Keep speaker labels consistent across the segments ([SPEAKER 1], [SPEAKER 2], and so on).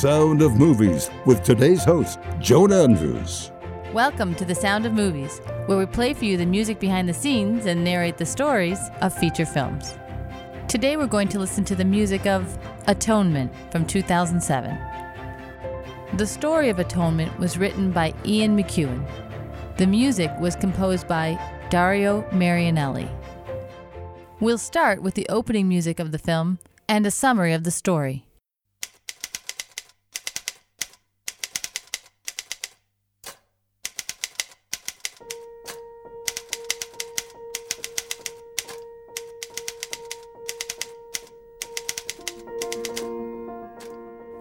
[SPEAKER 1] Sound of Movies with today's host, Joan Andrews.
[SPEAKER 2] Welcome to The Sound of Movies, where we play for you the music behind the scenes and narrate the stories of feature films. Today we're going to listen to the music of Atonement from 2007. The story of Atonement was written by Ian McEwan. The music was composed by Dario Marianelli. We'll start with the opening music of the film and a summary of the story.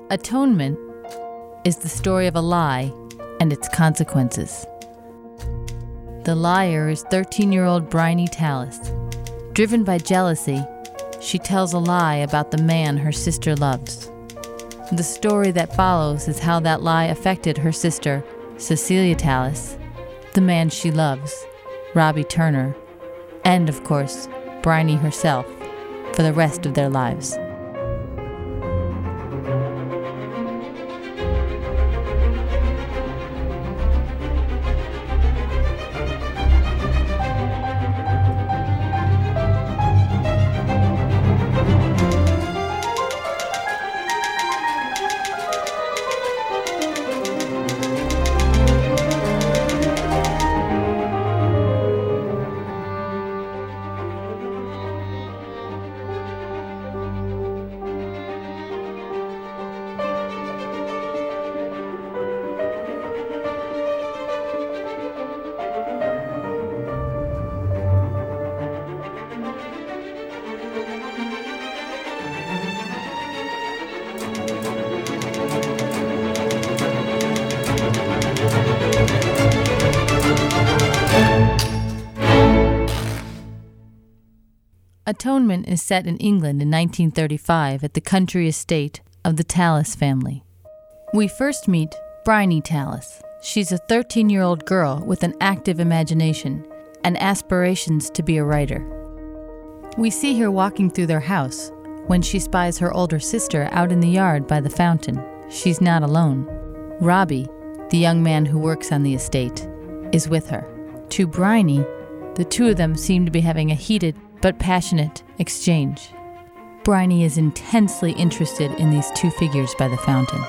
[SPEAKER 2] Atonement is the story of a lie and its consequences. The liar is 13 year old Bryony Tallis. Driven by jealousy, she tells a lie about the man her sister loves. The story that follows is how that lie affected her sister, Cecilia Tallis, the man she loves, Robbie Turner, and of course, Bryony herself, for the rest of their lives. Is set in England in 1935 at the country estate of the Tallis family. We first meet Bryony Tallis. She's a 13 year old girl with an active imagination and aspirations to be a writer. We see her walking through their house when she spies her older sister out in the yard by the fountain. She's not alone. Robbie, the young man who works on the estate, is with her. To Bryony, the two of them seem to be having a heated but passionate exchange. Bryony is intensely interested in these two figures by the fountain.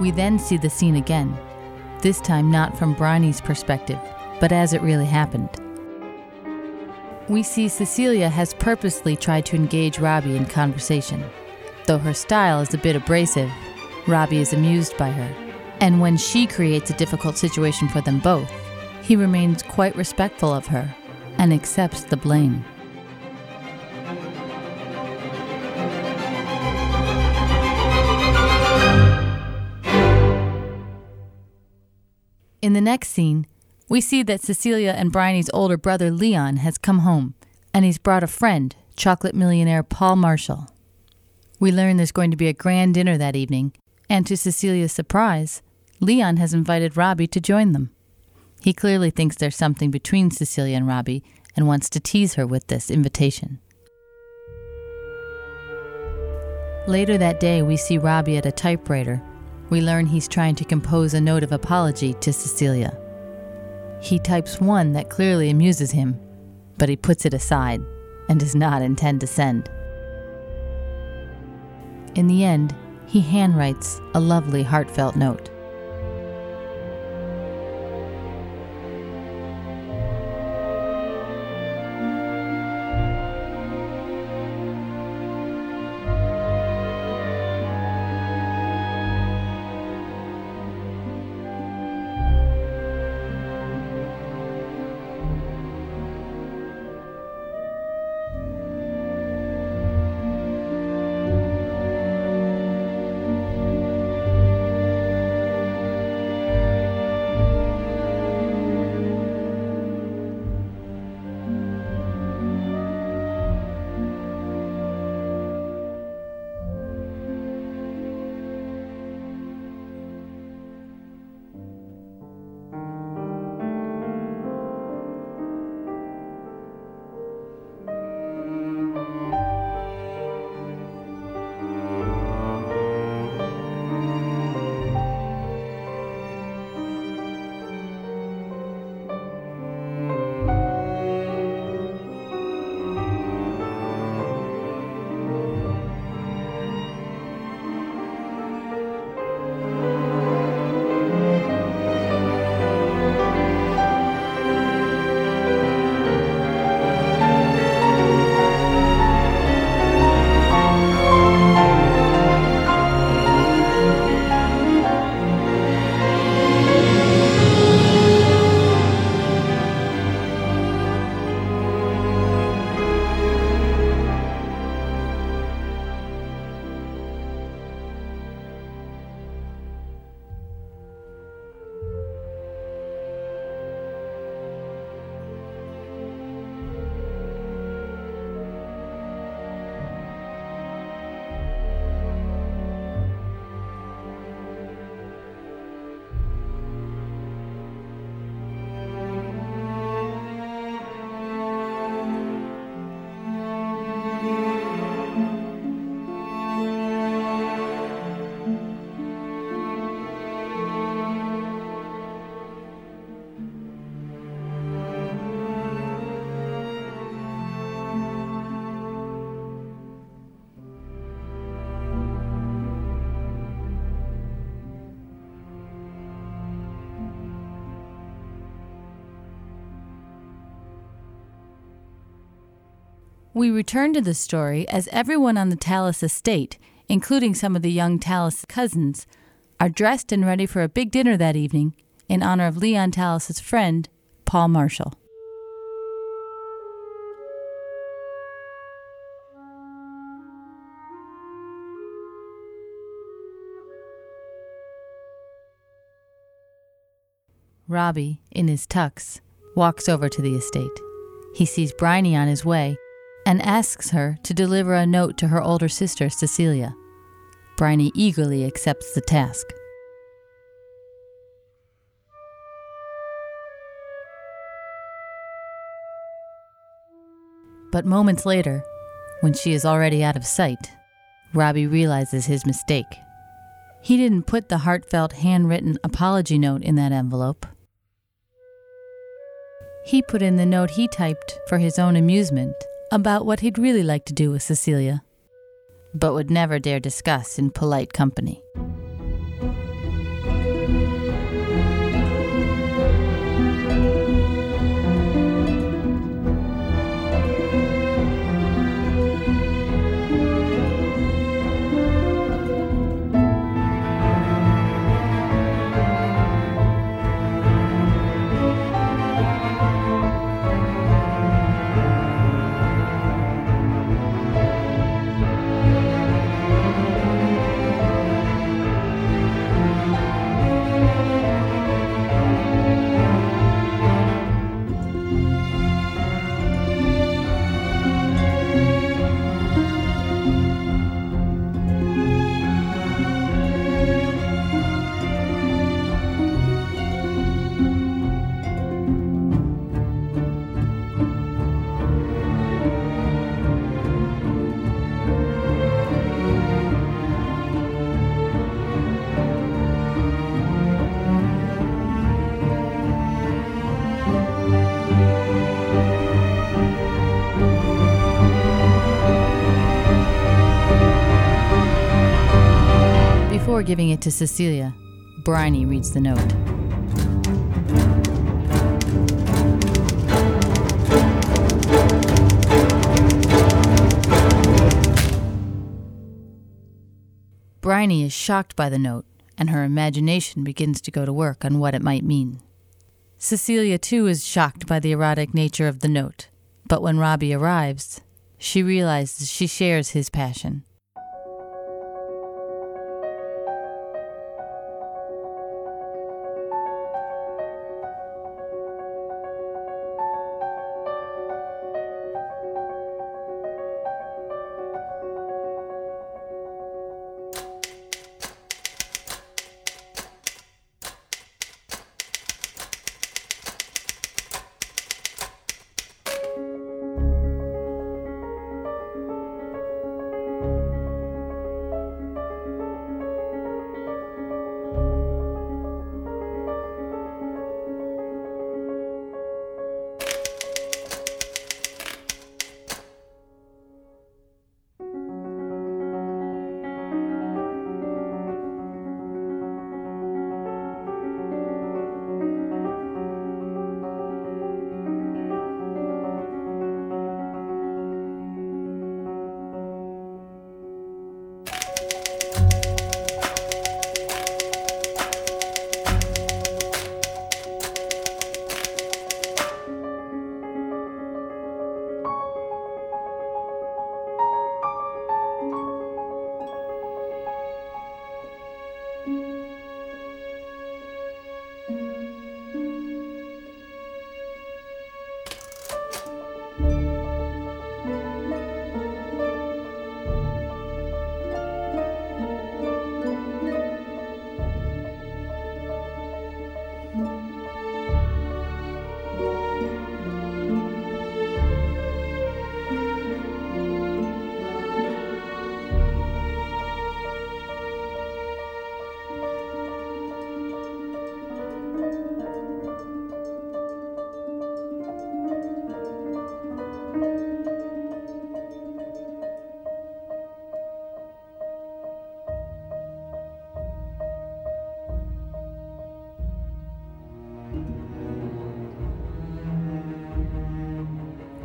[SPEAKER 2] We then see the scene again, this time not from Bryony's perspective, but as it really happened. We see Cecilia has purposely tried to engage Robbie in conversation. Though her style is a bit abrasive, Robbie is amused by her. And when she creates a difficult situation for them both, he remains quite respectful of her and accepts the blame. In the next scene, we see that Cecilia and Bryony's older brother Leon has come home, and he's brought a friend, chocolate millionaire Paul Marshall. We learn there's going to be a grand dinner that evening, and to Cecilia's surprise, Leon has invited Robbie to join them. He clearly thinks there's something between Cecilia and Robbie and wants to tease her with this invitation. Later that day, we see Robbie at a typewriter. We learn he's trying to compose a note of apology to Cecilia. He types one that clearly amuses him, but he puts it aside and does not intend to send. In the end, he handwrites a lovely, heartfelt note. We return to the story as everyone on the Tallis estate, including some of the young Tallis cousins, are dressed and ready for a big dinner that evening in honor of Leon Tallis's friend, Paul Marshall. Robbie, in his tux, walks over to the estate. He sees Bryony on his way and asks her to deliver a note to her older sister, Cecilia. Bryony eagerly accepts the task. But moments later, when she is already out of sight, Robbie realizes his mistake. He didn't put the heartfelt handwritten apology note in that envelope. He put in the note he typed for his own amusement about what he'd really like to do with Cecilia, but would never dare discuss in polite company. Giving it to Cecilia, Bryony reads the note. Bryony is shocked by the note, and her imagination begins to go to work on what it might mean. Cecilia, too, is shocked by the erotic nature of the note, but when Robbie arrives, she realizes she shares his passion.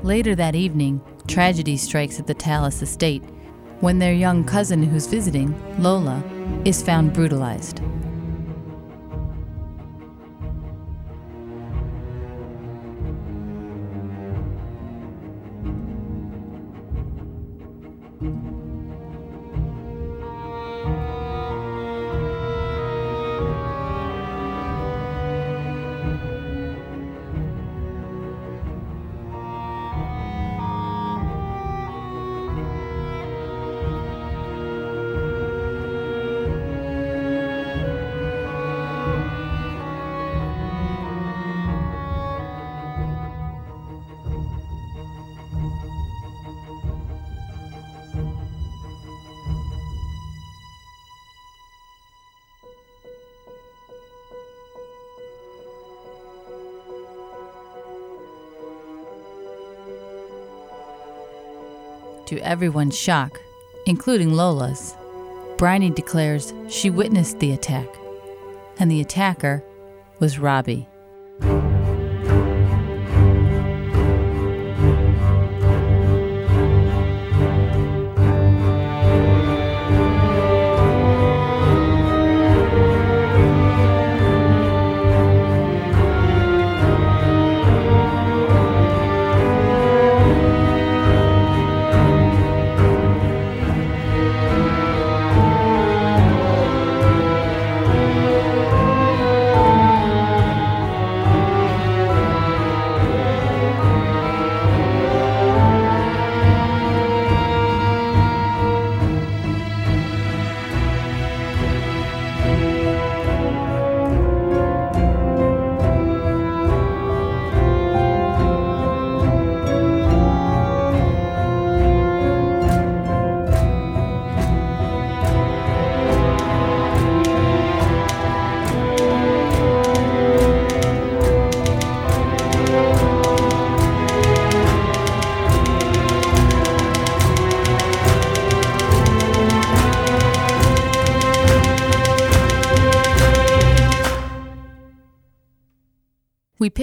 [SPEAKER 2] Later that evening, tragedy strikes at the Tallis estate when their young cousin who's visiting, Lola, is found brutalized. To everyone's shock, including Lola's, Bryony declares she witnessed the attack, and the attacker was Robbie.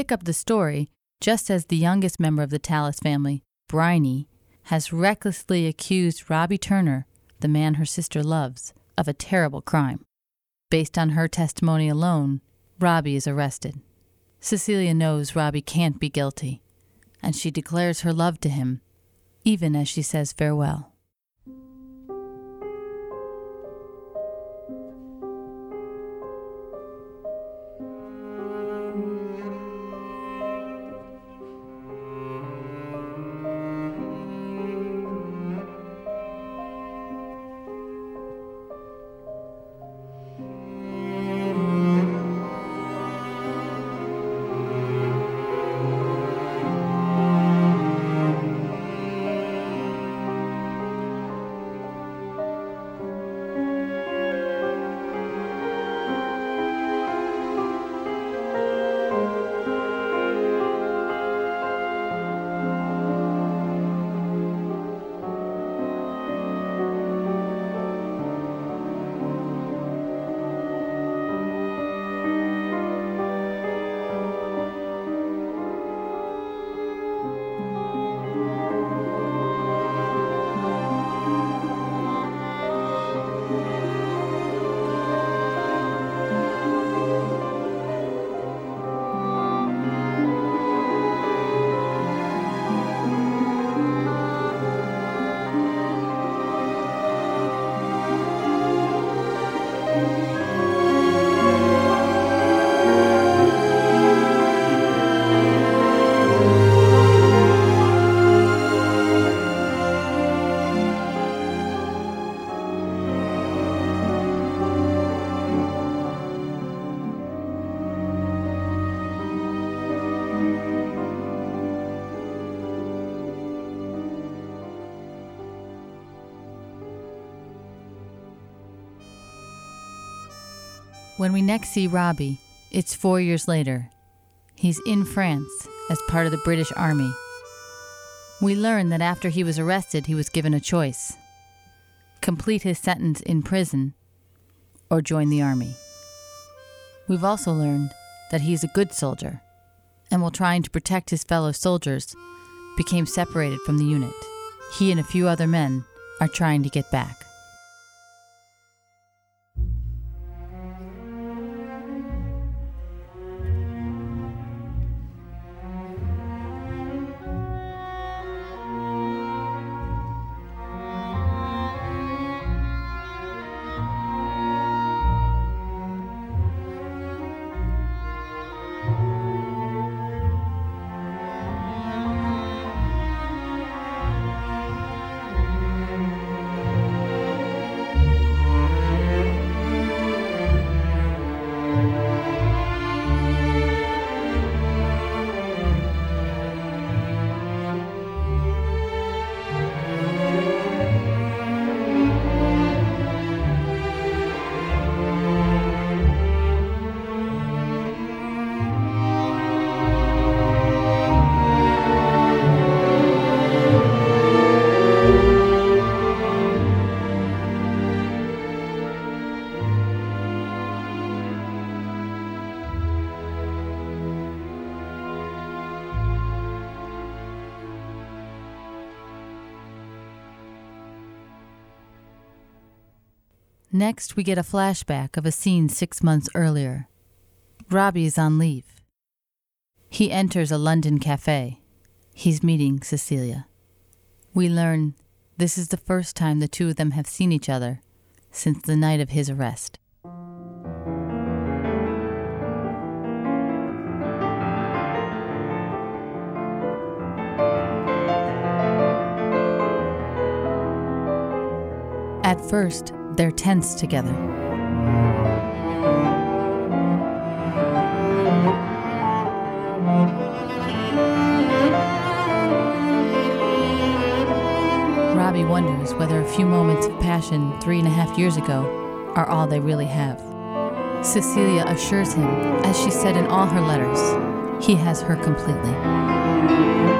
[SPEAKER 2] Pick up the story just as the youngest member of the Tallis family, Bryony, has recklessly accused Robbie Turner, the man her sister loves, of a terrible crime. Based on her testimony alone, Robbie is arrested. Cecilia knows Robbie can't be guilty, and she declares her love to him, even as she says farewell. We next see Robbie, it's four years later. He's in France as part of the British Army. We learn that after he was arrested, he was given a choice complete his sentence in prison or join the army. We've also learned that he's a good soldier and while trying to protect his fellow soldiers, became separated from the unit. He and a few other men are trying to get back. Next, we get a flashback of a scene six months earlier. Robbie is on leave. He enters a London cafe. He's meeting Cecilia. We learn this is the first time the two of them have seen each other since the night of his arrest. At first, they're tense together. Robbie wonders whether a few moments of passion three and a half years ago are all they really have. Cecilia assures him, as she said in all her letters, he has her completely.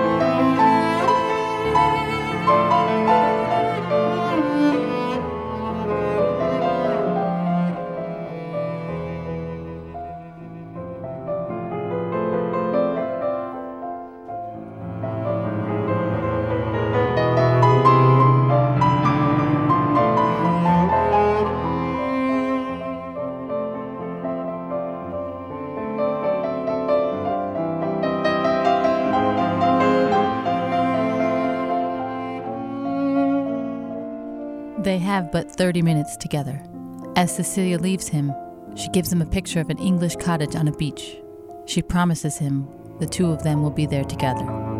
[SPEAKER 2] Have but 30 minutes together. As Cecilia leaves him, she gives him a picture of an English cottage on a beach. She promises him the two of them will be there together.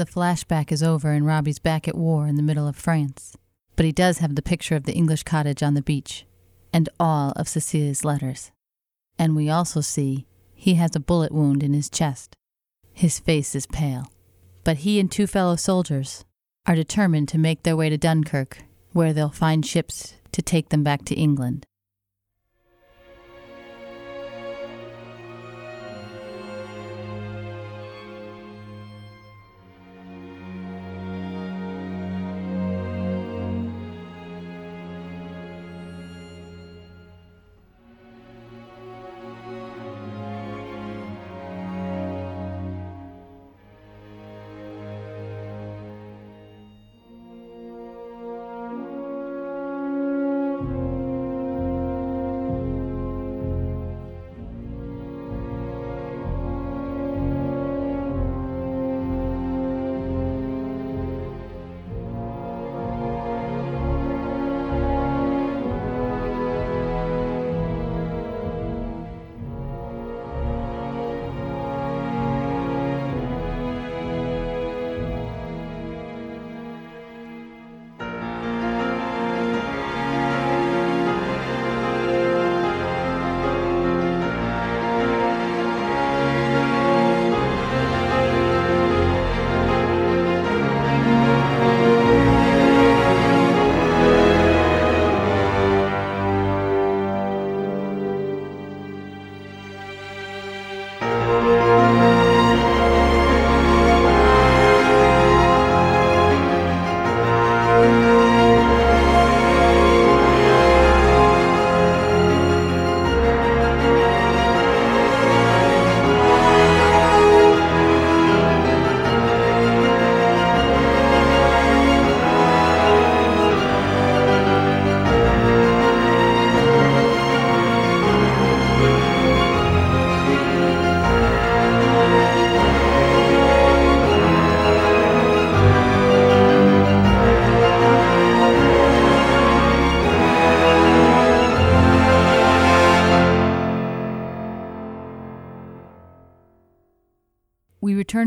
[SPEAKER 2] The flashback is over and Robbie's back at war in the middle of France. But he does have the picture of the English cottage on the beach and all of Cecilia's letters. And we also see he has a bullet wound in his chest. His face is pale. but he and two fellow soldiers are determined to make their way to Dunkirk, where they'll find ships to take them back to England.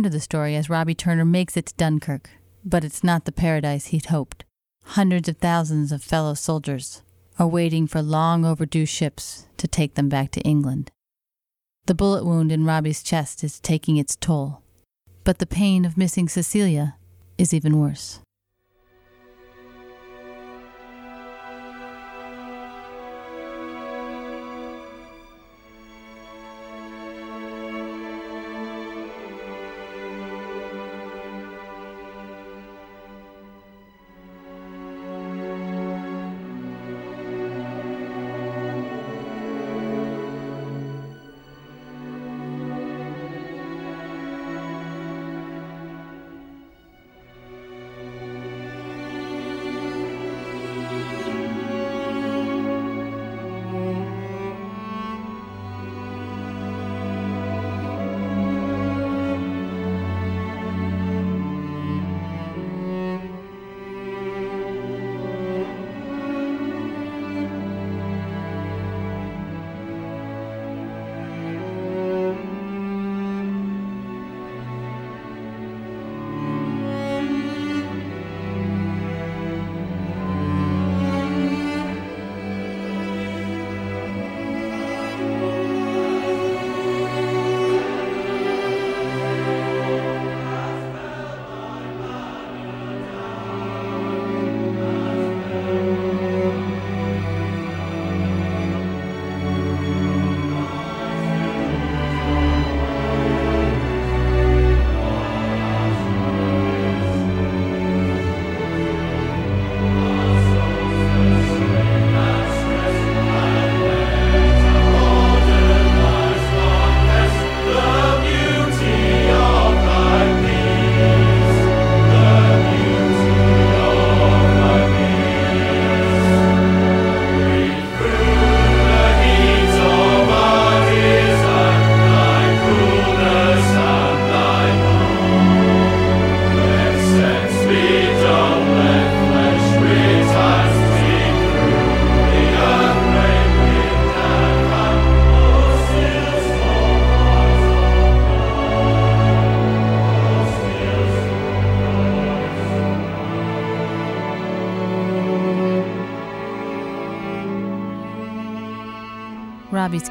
[SPEAKER 2] To the story as Robbie Turner makes it to Dunkirk, but it's not the paradise he'd hoped. Hundreds of thousands of fellow soldiers are waiting for long overdue ships to take them back to England. The bullet wound in Robbie's chest is taking its toll, but the pain of missing Cecilia is even worse.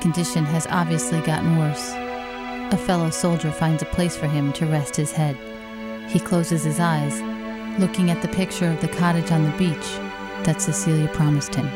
[SPEAKER 2] Condition has obviously gotten worse. A fellow soldier finds a place for him to rest his head. He closes his eyes, looking at the picture of the cottage on the beach that Cecilia promised him.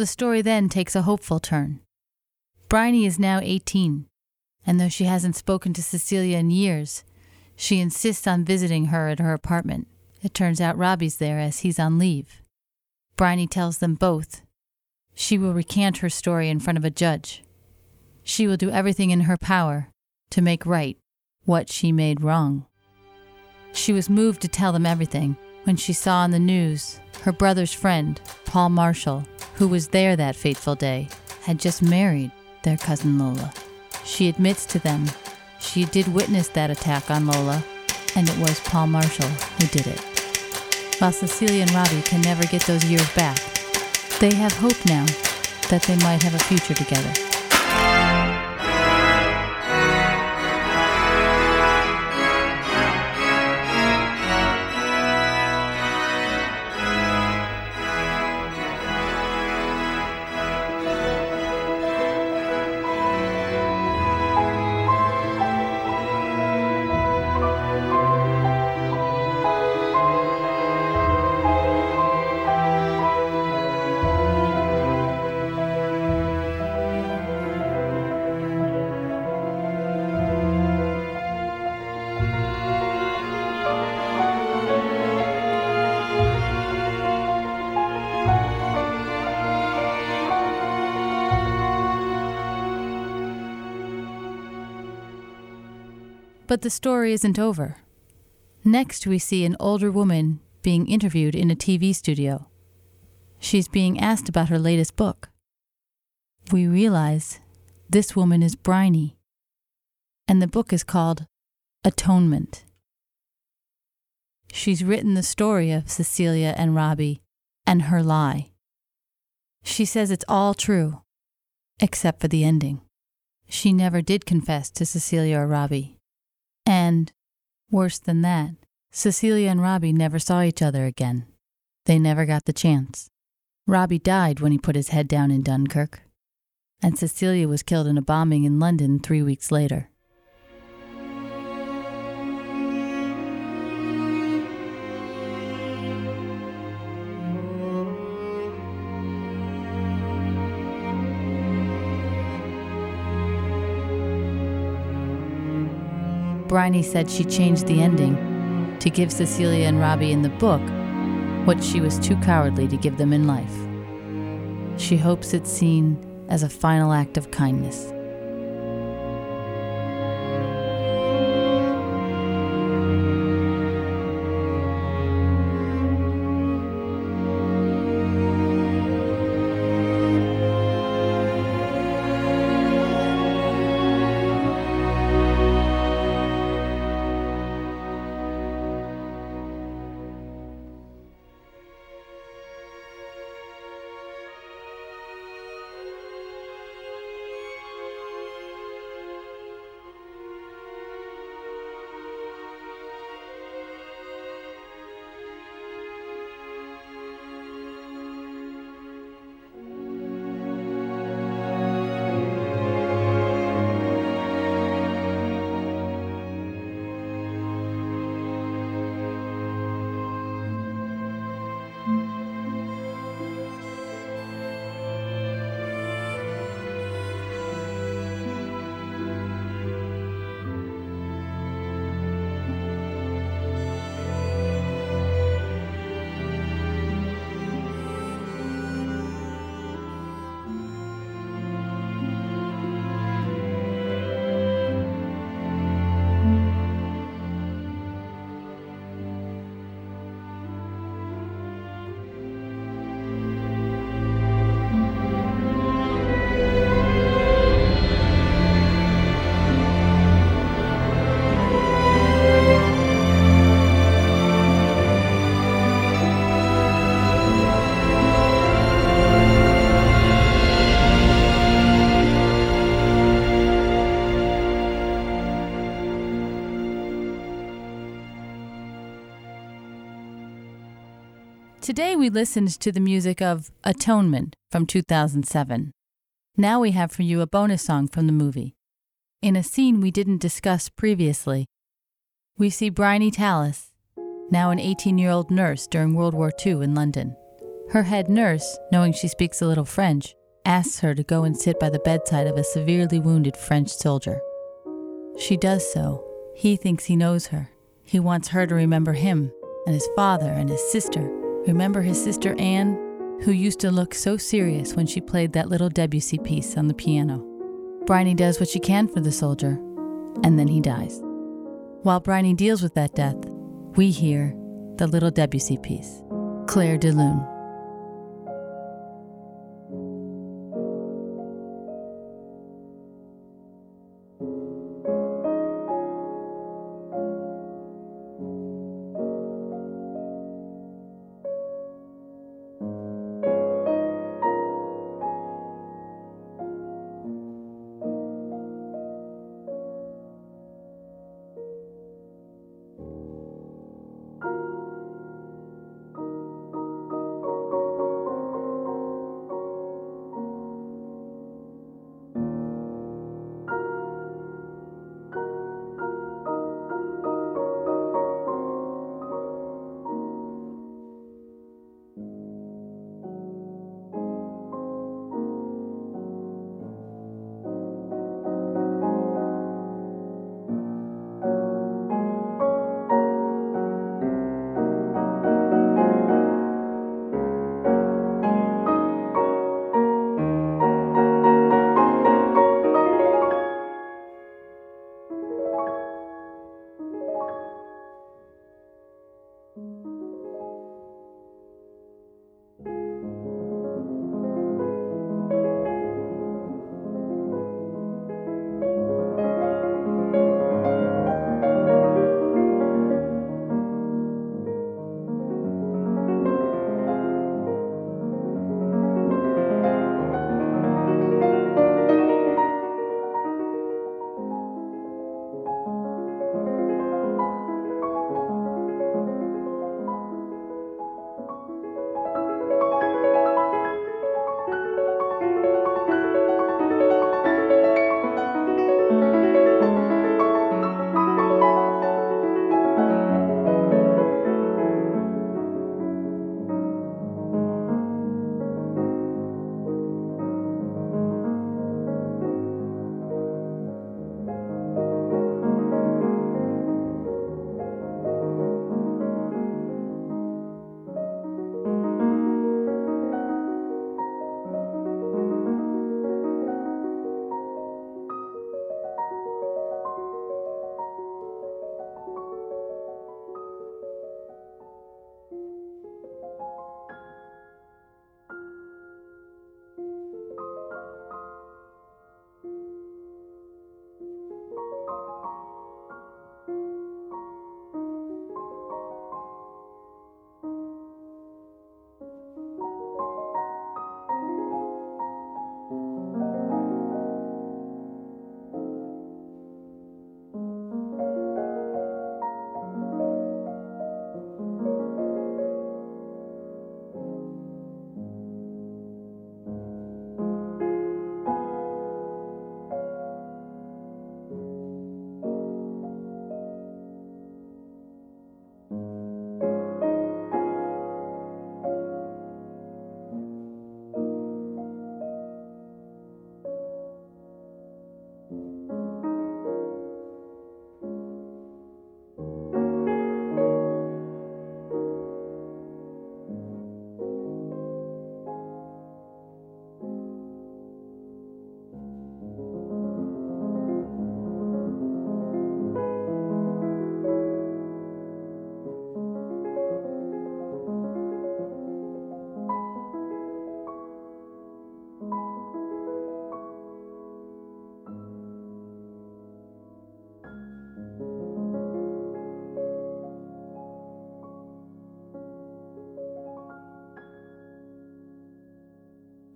[SPEAKER 2] The story then takes a hopeful turn. Bryony is now 18, and though she hasn't spoken to Cecilia in years, she insists on visiting her at her apartment. It turns out Robbie's there as he's on leave. Bryony tells them both she will recant her story in front of a judge. She will do everything in her power to make right what she made wrong. She was moved to tell them everything when she saw on the news her brother's friend, Paul Marshall, who was there that fateful day, had just married their cousin Lola. She admits to them she did witness that attack on Lola, and it was Paul Marshall who did it. While Cecilia and Robbie can never get those years back, they have hope now that they might have a future together. But the story isn't over. Next, we see an older woman being interviewed in a TV studio. She's being asked about her latest book. We realize this woman is Bryony, and the book is called Atonement. She's written the story of Cecilia and Robbie and her lie. She says it's all true, except for the ending. She never did confess to Cecilia or Robbie. And, worse than that, Cecilia and Robbie never saw each other again. They never got the chance. Robbie died when he put his head down in Dunkirk, and Cecilia was killed in a bombing in London three weeks later. Bryony said she changed the ending to give Cecilia and Robbie in the book what she was too cowardly to give them in life. She hopes it's seen as a final act of kindness. Today we listened to the music of Atonement from 2007. Now we have for you a bonus song from the movie. In a scene we didn't discuss previously, we see Bryony Tallis, now an 18 year old nurse during World War II in London. Her head nurse, knowing she speaks a little French, asks her to go and sit by the bedside of a severely wounded French soldier. She does so. He thinks he knows her. He wants her to remember him and his father and his sister. Remember his sister Anne, who used to look so serious when she played that little Debussy piece on the piano. Bryony does what she can for the soldier, and then he dies. While Bryony deals with that death, we hear the little Debussy piece, Clair de Lune.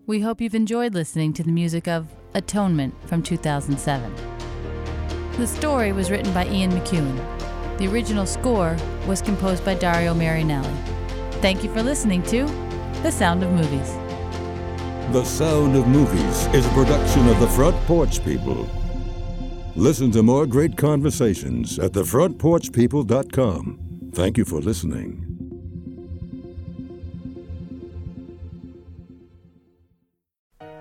[SPEAKER 2] We hope you've enjoyed listening to the music of Atonement from 2007. The story was written by Ian McEwan. The original score was composed by Dario Marianelli. Thank you for listening to The Sound of Movies.
[SPEAKER 1] The Sound of Movies is a production of the Front Porch People. Listen to more great conversations at thefrontporchpeople.com. Thank you for listening.